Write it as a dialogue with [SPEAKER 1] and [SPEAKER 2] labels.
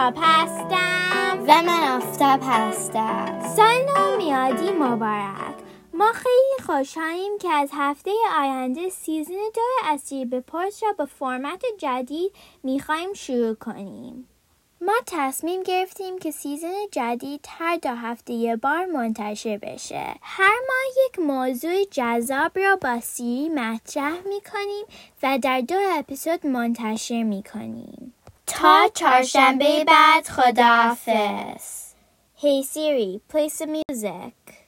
[SPEAKER 1] تاپ هستم
[SPEAKER 2] و من آفتاب هستم
[SPEAKER 1] سال نو میادی مبارک ما خیلی خوشحالیم که از هفته آینده سیزن دو اسیر به پرس را به فرمت جدید می‌خوایم شروع کنیم ما تصمیم گرفتیم که سیزن جدید هر دو هفته یه بار منتشر بشه. هر ماه یک موضوع جذاب را با سیری مطرح می کنیم و در دو اپیزود منتشر می کنیم.
[SPEAKER 2] تا چهارشنبه بعد خداحافظ
[SPEAKER 1] Hey Siri, play some music.